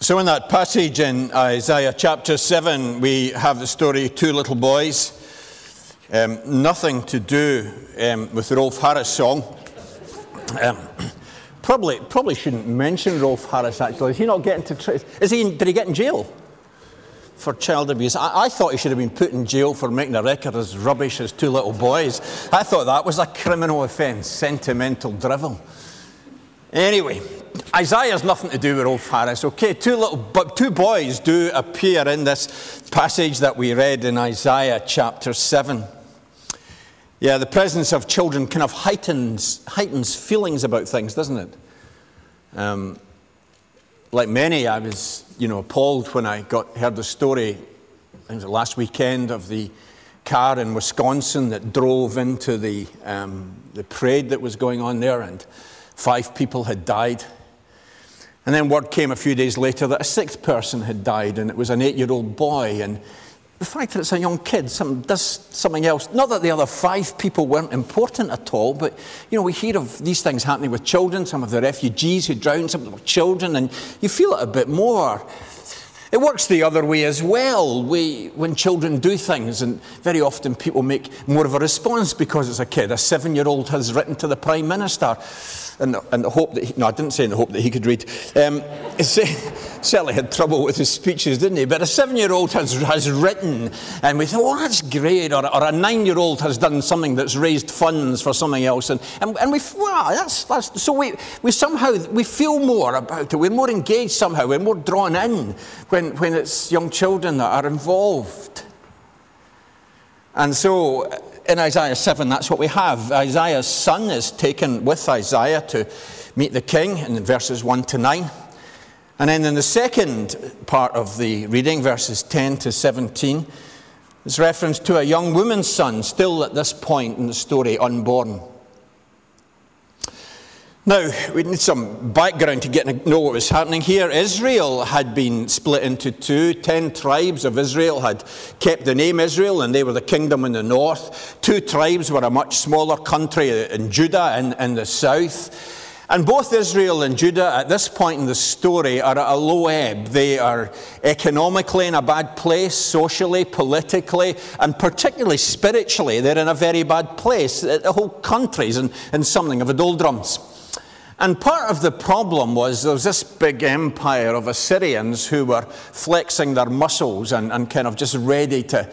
So, in that passage in Isaiah chapter 7, we have the story of two little boys. Um, nothing to do um, with the Rolf Harris song. Um, probably, probably shouldn't mention Rolf Harris, actually. Is he not getting to. Tra- is he, did he get in jail for child abuse? I, I thought he should have been put in jail for making a record as rubbish as two little boys. I thought that was a criminal offence, sentimental drivel. Anyway, Isaiah has nothing to do with old Harris, okay? Two little, but two boys do appear in this passage that we read in Isaiah chapter 7. Yeah, the presence of children kind of heightens, heightens feelings about things, doesn't it? Um, like many, I was, you know, appalled when I got heard the story, I think last weekend, of the car in Wisconsin that drove into the, um, the parade that was going on there, and five people had died. And then word came a few days later that a sixth person had died, and it was an eight year old boy. And the fact that it's a young kid some, does something else. Not that the other five people weren't important at all, but you know, we hear of these things happening with children, some of the refugees who drowned, some of them children, and you feel it a bit more. It works the other way as well. We, when children do things, and very often people make more of a response because it's a kid. A seven year old has written to the Prime Minister in the, in the hope that he, no, I didn't say in the hope that he could read. Um, certainly had trouble with his speeches, didn't he? But a seven-year-old has, has written, and we thought, oh, that's great. Or, or a nine-year-old has done something that's raised funds for something else, and, and, and we, wow, that's, that's so we, we somehow we feel more about it. We're more engaged somehow. We're more drawn in when, when it's young children that are involved. And so in Isaiah 7, that's what we have. Isaiah's son is taken with Isaiah to meet the king in verses 1 to 9. And then in the second part of the reading, verses 10 to 17, is reference to a young woman's son, still at this point in the story, unborn. Now, we need some background to get to know what was happening here. Israel had been split into two. Ten tribes of Israel had kept the name Israel, and they were the kingdom in the north. Two tribes were a much smaller country in Judah in, in the south. And both Israel and Judah at this point in the story are at a low ebb. They are economically in a bad place, socially, politically, and particularly spiritually. They're in a very bad place. The whole country's in, in something of a doldrums. And part of the problem was there was this big empire of Assyrians who were flexing their muscles and, and kind of just ready to,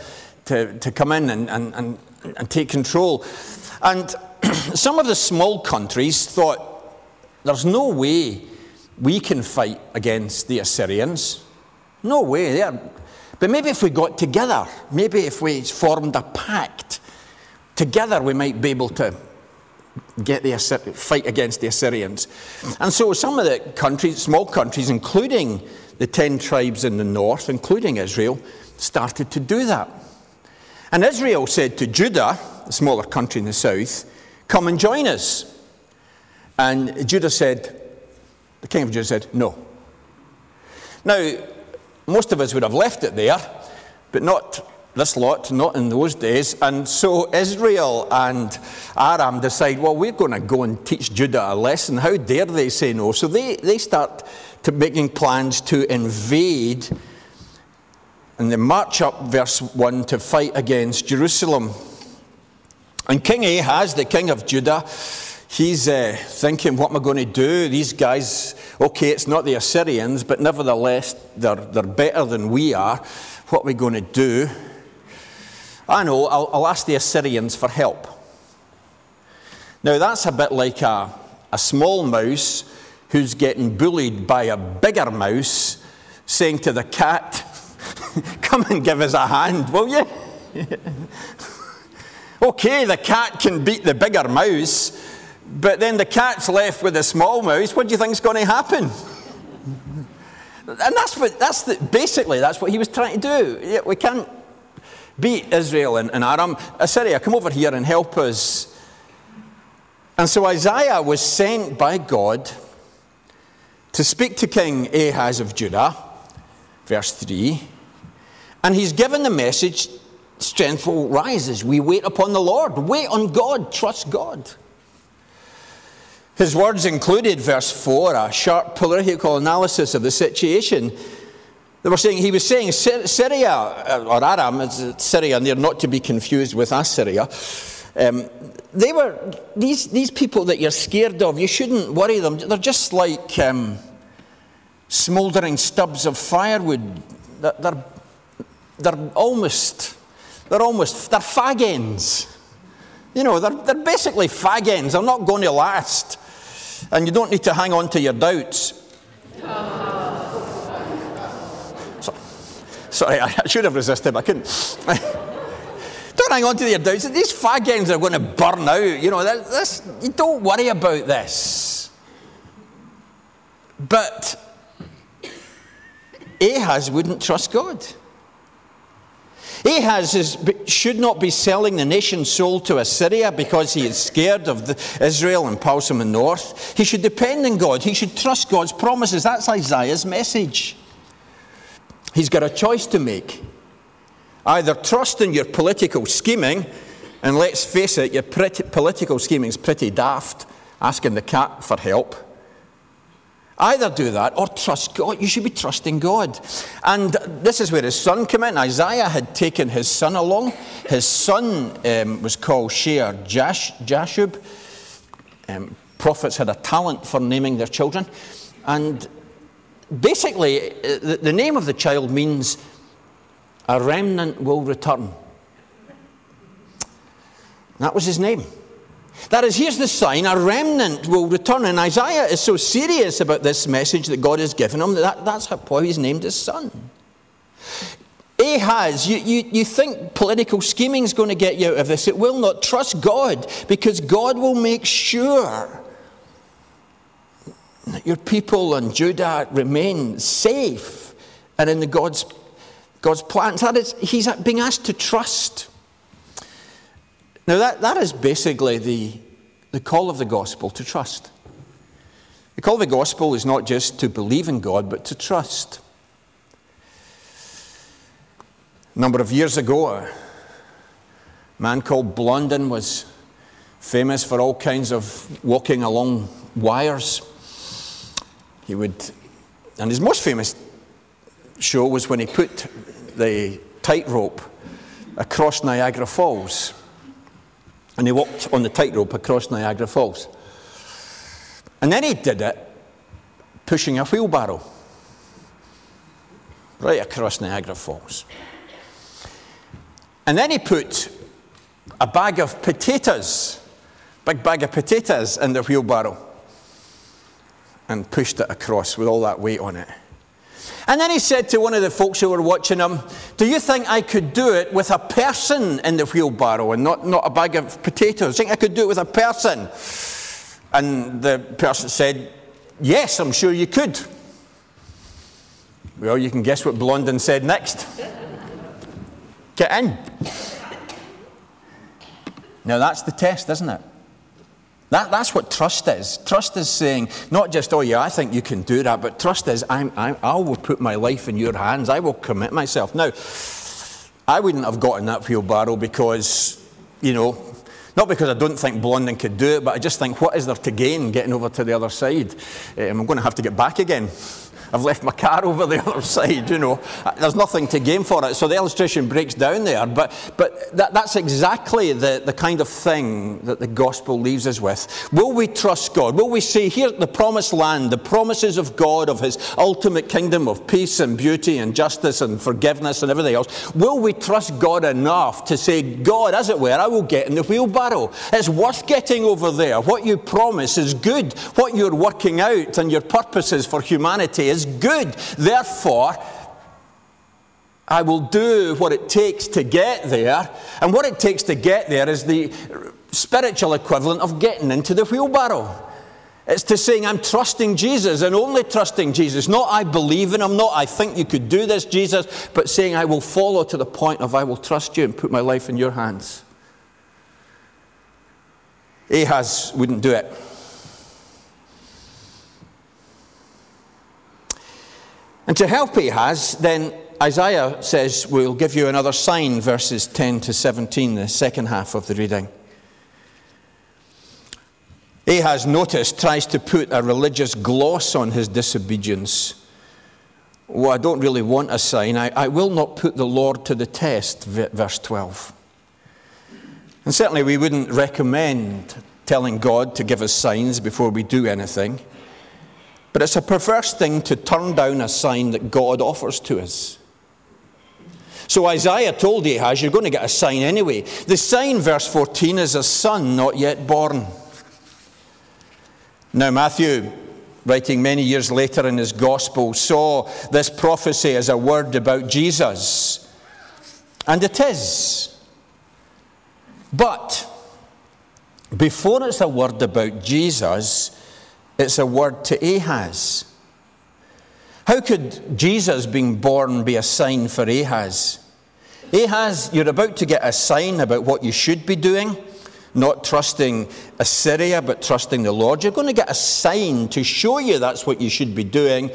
to, to come in and, and, and, and take control. And some of the small countries thought, there's no way we can fight against the Assyrians. No way. They're, but maybe if we got together, maybe if we formed a pact, together we might be able to get the fight against the Assyrians. And so some of the countries, small countries, including the ten tribes in the north, including Israel, started to do that. And Israel said to Judah, the smaller country in the south, come and join us. And Judah said, the king of Judah said, no. Now, most of us would have left it there, but not this lot, not in those days. And so Israel and Aram decide, well, we're going to go and teach Judah a lesson. How dare they say no? So they, they start to making plans to invade. And they march up, verse 1, to fight against Jerusalem. And King Ahaz, the king of Judah, he's uh, thinking, what am I going to do? These guys, okay, it's not the Assyrians, but nevertheless, they're, they're better than we are. What are we going to do? I know, I'll, I'll ask the Assyrians for help. Now, that's a bit like a, a small mouse who's getting bullied by a bigger mouse saying to the cat, Come and give us a hand, will you? okay, the cat can beat the bigger mouse, but then the cat's left with the small mouse. What do you think is going to happen? and that's what, that's the, basically, that's what he was trying to do. We can't beat Israel and, and Aram. Assyria, come over here and help us. And so Isaiah was sent by God to speak to King Ahaz of Judah, verse 3. And he's given the message strength will rise as we wait upon the Lord. Wait on God, trust God. His words included, verse 4, a sharp political analysis of the situation. They were saying, he was saying Syria, uh, or Aram, Syria, and they're not to be confused with Assyria. Um, they were, these, these people that you're scared of, you shouldn't worry them. They're just like um, smouldering stubs of firewood. They're, they're, almost, they're almost, they're fag ends. You know, they're, they're basically fag ends. They're not going to last. And you don't need to hang on to your doubts. So, sorry, I should have resisted, but I couldn't. don't hang on to your doubts. These fag ends are going to burn out. You know, this, you don't worry about this. But Ahaz wouldn't trust God. Ahaz is, should not be selling the nation's soul to Assyria because he is scared of Israel and pulse in the north. He should depend on God. He should trust God's promises. That's Isaiah's message. He's got a choice to make. Either trust in your political scheming, and let's face it, your political scheming is pretty daft, asking the cat for help. Either do that or trust God. You should be trusting God. And this is where his son came in. Isaiah had taken his son along. His son um, was called Shear Jash, Jashub. Um, prophets had a talent for naming their children. And basically, uh, the, name of the child means a remnant will return. That was his name. That is, here's the sign a remnant will return. And Isaiah is so serious about this message that God has given him that that's why he's named his son. Ahaz, you, you, you think political scheming is going to get you out of this. It will not. Trust God because God will make sure your people and Judah remain safe and in the God's, God's plans. That is, he's being asked to trust. Now, that, that is basically the, the call of the gospel to trust. The call of the gospel is not just to believe in God, but to trust. A number of years ago, a man called Blondin was famous for all kinds of walking along wires. He would, and his most famous show was when he put the tightrope across Niagara Falls and he walked on the tightrope across Niagara Falls. And then he did it pushing a wheelbarrow right across Niagara Falls. And then he put a bag of potatoes, big bag of potatoes, in the wheelbarrow and pushed it across with all that weight on it. And then he said to one of the folks who were watching him, Do you think I could do it with a person in the wheelbarrow and not, not a bag of potatoes? Do you Think I could do it with a person? And the person said, Yes, I'm sure you could. Well, you can guess what Blondin said next. Get in. Now that's the test, isn't it? That, that's what trust is. Trust is saying, not just, oh yeah, I think you can do that, but trust is, I'm, I'm, I will put my life in your hands. I will commit myself. Now, I wouldn't have gotten that wheelbarrow because, you know, not because I don't think Blondin could do it, but I just think, what is there to gain getting over to the other side? Um, I'm going to have to get back again. I've left my car over the other side, you know. There's nothing to gain for it. So the illustration breaks down there. But, but that, that's exactly the, the kind of thing that the gospel leaves us with. Will we trust God? Will we say, here, the promised land, the promises of God, of his ultimate kingdom of peace and beauty and justice and forgiveness and everything else, will we trust God enough to say, God, as it were, I will get in the wheelbarrow. It's worth getting over there. What you promise is good. What you're working out and your purposes for humanity is good. Therefore, I will do what it takes to get there. And what it takes to get there is the spiritual equivalent of getting into the wheelbarrow. It's to saying, I'm trusting Jesus and only trusting Jesus. Not I believe in him, not I think you could do this, Jesus, but saying, I will follow to the point of I will trust you and put my life in your hands. Ahaz wouldn't do it. And to help Ahaz, then Isaiah says, We'll give you another sign, verses 10 to 17, the second half of the reading. Ahaz, notice, tries to put a religious gloss on his disobedience. Well, I don't really want a sign. I, I will not put the Lord to the test, verse 12. And certainly we wouldn't recommend telling God to give us signs before we do anything. But it's a perverse thing to turn down a sign that God offers to us. So Isaiah told Ahaz, You're going to get a sign anyway. The sign, verse 14, is a son not yet born. Now, Matthew, writing many years later in his gospel, saw this prophecy as a word about Jesus. And it is. But before it's a word about Jesus, it's a word to Ahaz. How could Jesus being born be a sign for Ahaz? Ahaz, you're about to get a sign about what you should be doing, not trusting Assyria, but trusting the Lord. You're going to get a sign to show you that's what you should be doing,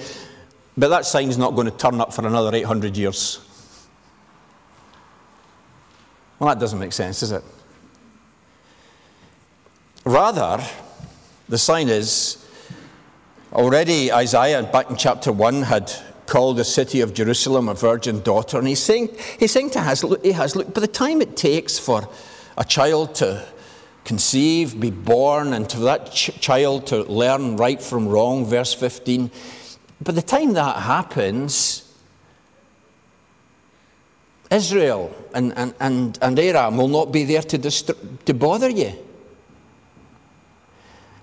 but that sign's not going to turn up for another 800 years. Well, that doesn't make sense, does it? Rather, the sign is Already Isaiah, back in chapter 1, had called the city of Jerusalem a virgin daughter. And he's saying, he's saying to look, Ahaz, look, by the time it takes for a child to conceive, be born, and for that ch- child to learn right from wrong, verse 15, by the time that happens, Israel and, and, and, and Aram will not be there to, dist- to bother you.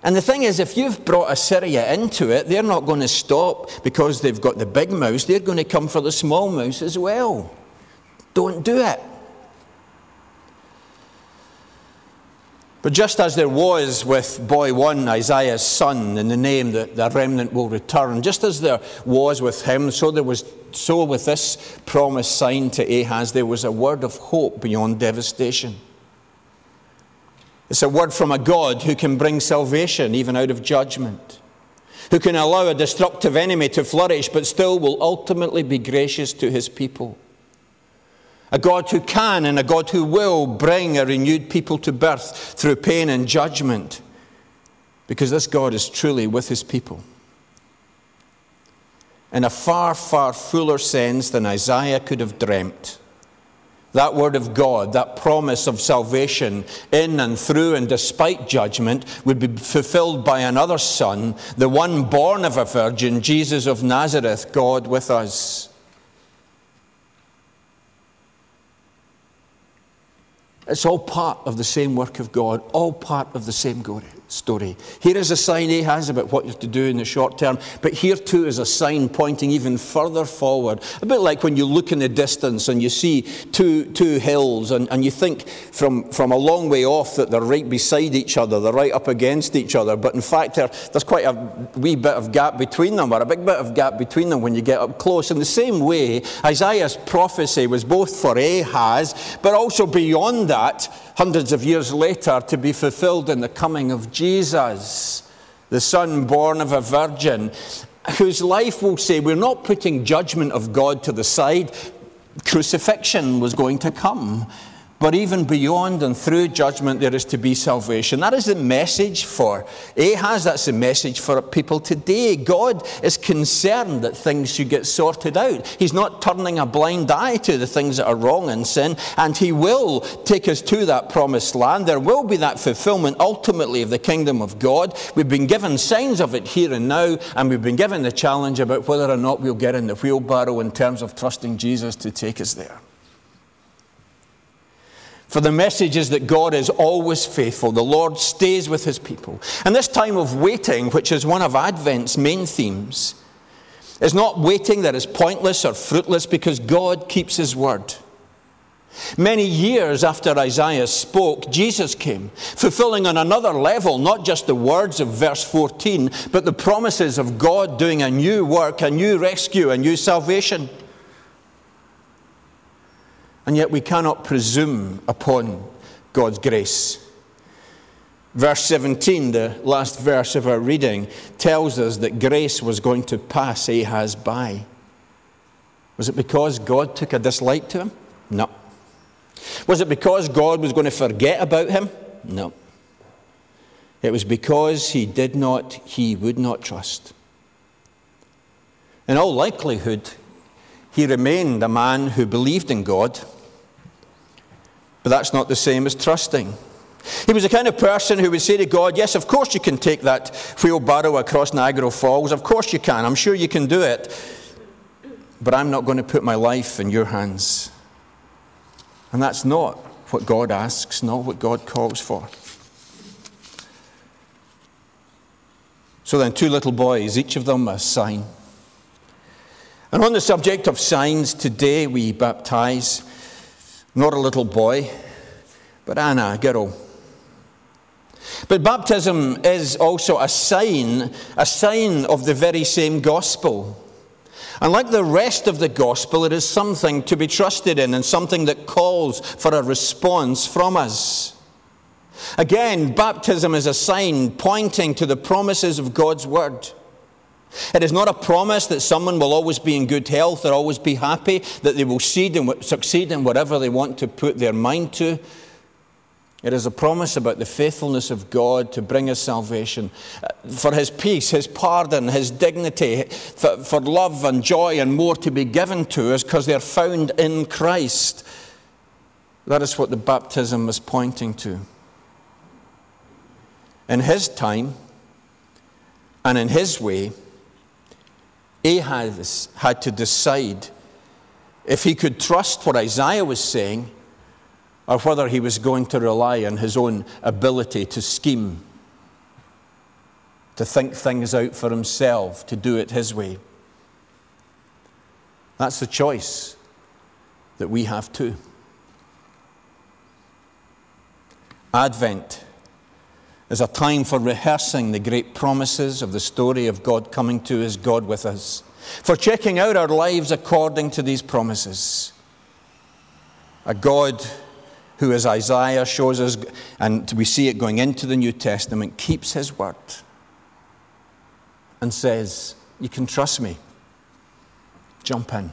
And the thing is, if you've brought Assyria into it, they're not going to stop because they've got the big mouse. They're going to come for the small mouse as well. Don't do it. But just as there was with boy one, Isaiah's son, in the name that the remnant will return, just as there was with him, so there was so with this promise sign to Ahaz, there was a word of hope beyond devastation. It's a word from a God who can bring salvation even out of judgment, who can allow a destructive enemy to flourish but still will ultimately be gracious to his people. A God who can and a God who will bring a renewed people to birth through pain and judgment, because this God is truly with his people. In a far, far fuller sense than Isaiah could have dreamt that word of God, that promise of salvation in and through and despite judgment, would be fulfilled by another Son, the one born of a virgin, Jesus of Nazareth, God with us. It's all part of the same work of God, all part of the same glory story. Here is a sign Ahaz about what you're to do in the short term, but here too is a sign pointing even further forward. A bit like when you look in the distance and you see two, two hills and, and you think from, from a long way off that they're right beside each other, they're right up against each other, but in fact there's quite a wee bit of gap between them, or a big bit of gap between them when you get up close. In the same way, Isaiah's prophecy was both for Ahaz, but also beyond that, hundreds of years later, to be fulfilled in the coming of Jesus, the son born of a virgin, whose life will say, We're not putting judgment of God to the side. Crucifixion was going to come. But even beyond and through judgment, there is to be salvation. That is the message for Ahaz. That's the message for people today. God is concerned that things should get sorted out. He's not turning a blind eye to the things that are wrong and sin, and He will take us to that promised land. There will be that fulfillment ultimately of the kingdom of God. We've been given signs of it here and now, and we've been given the challenge about whether or not we'll get in the wheelbarrow in terms of trusting Jesus to take us there. For the message is that God is always faithful. The Lord stays with his people. And this time of waiting, which is one of Advent's main themes, is not waiting that is pointless or fruitless because God keeps his word. Many years after Isaiah spoke, Jesus came, fulfilling on another level not just the words of verse 14, but the promises of God doing a new work, a new rescue, a new salvation and yet we cannot presume upon God's grace. Verse 17, the last verse of our reading, tells us that grace was going to pass Ahaz by. Was it because God took a dislike to him? No. Was it because God was going to forget about him? No. It was because he did not, he would not trust. In all likelihood, he remained a man who believed in God, but that's not the same as trusting. He was the kind of person who would say to God, Yes, of course you can take that wheelbarrow across Niagara Falls. Of course you can. I'm sure you can do it. But I'm not going to put my life in your hands. And that's not what God asks, not what God calls for. So then, two little boys, each of them a sign. And on the subject of signs, today we baptize not a little boy, but Anna, a girl. But baptism is also a sign, a sign of the very same gospel. And like the rest of the gospel, it is something to be trusted in and something that calls for a response from us. Again, baptism is a sign pointing to the promises of God's word. It is not a promise that someone will always be in good health or always be happy, that they will succeed in whatever they want to put their mind to. It is a promise about the faithfulness of God to bring us salvation, uh, for His peace, His pardon, His dignity, for, for love and joy and more to be given to us because they're found in Christ. That is what the baptism is pointing to. In His time and in His way, Ahaz had to decide if he could trust what Isaiah was saying or whether he was going to rely on his own ability to scheme, to think things out for himself, to do it his way. That's the choice that we have too. Advent is a time for rehearsing the great promises of the story of God coming to us, God with us, for checking out our lives according to these promises. A God who, as Isaiah shows us, and we see it going into the New Testament, keeps his word and says, You can trust me. Jump in.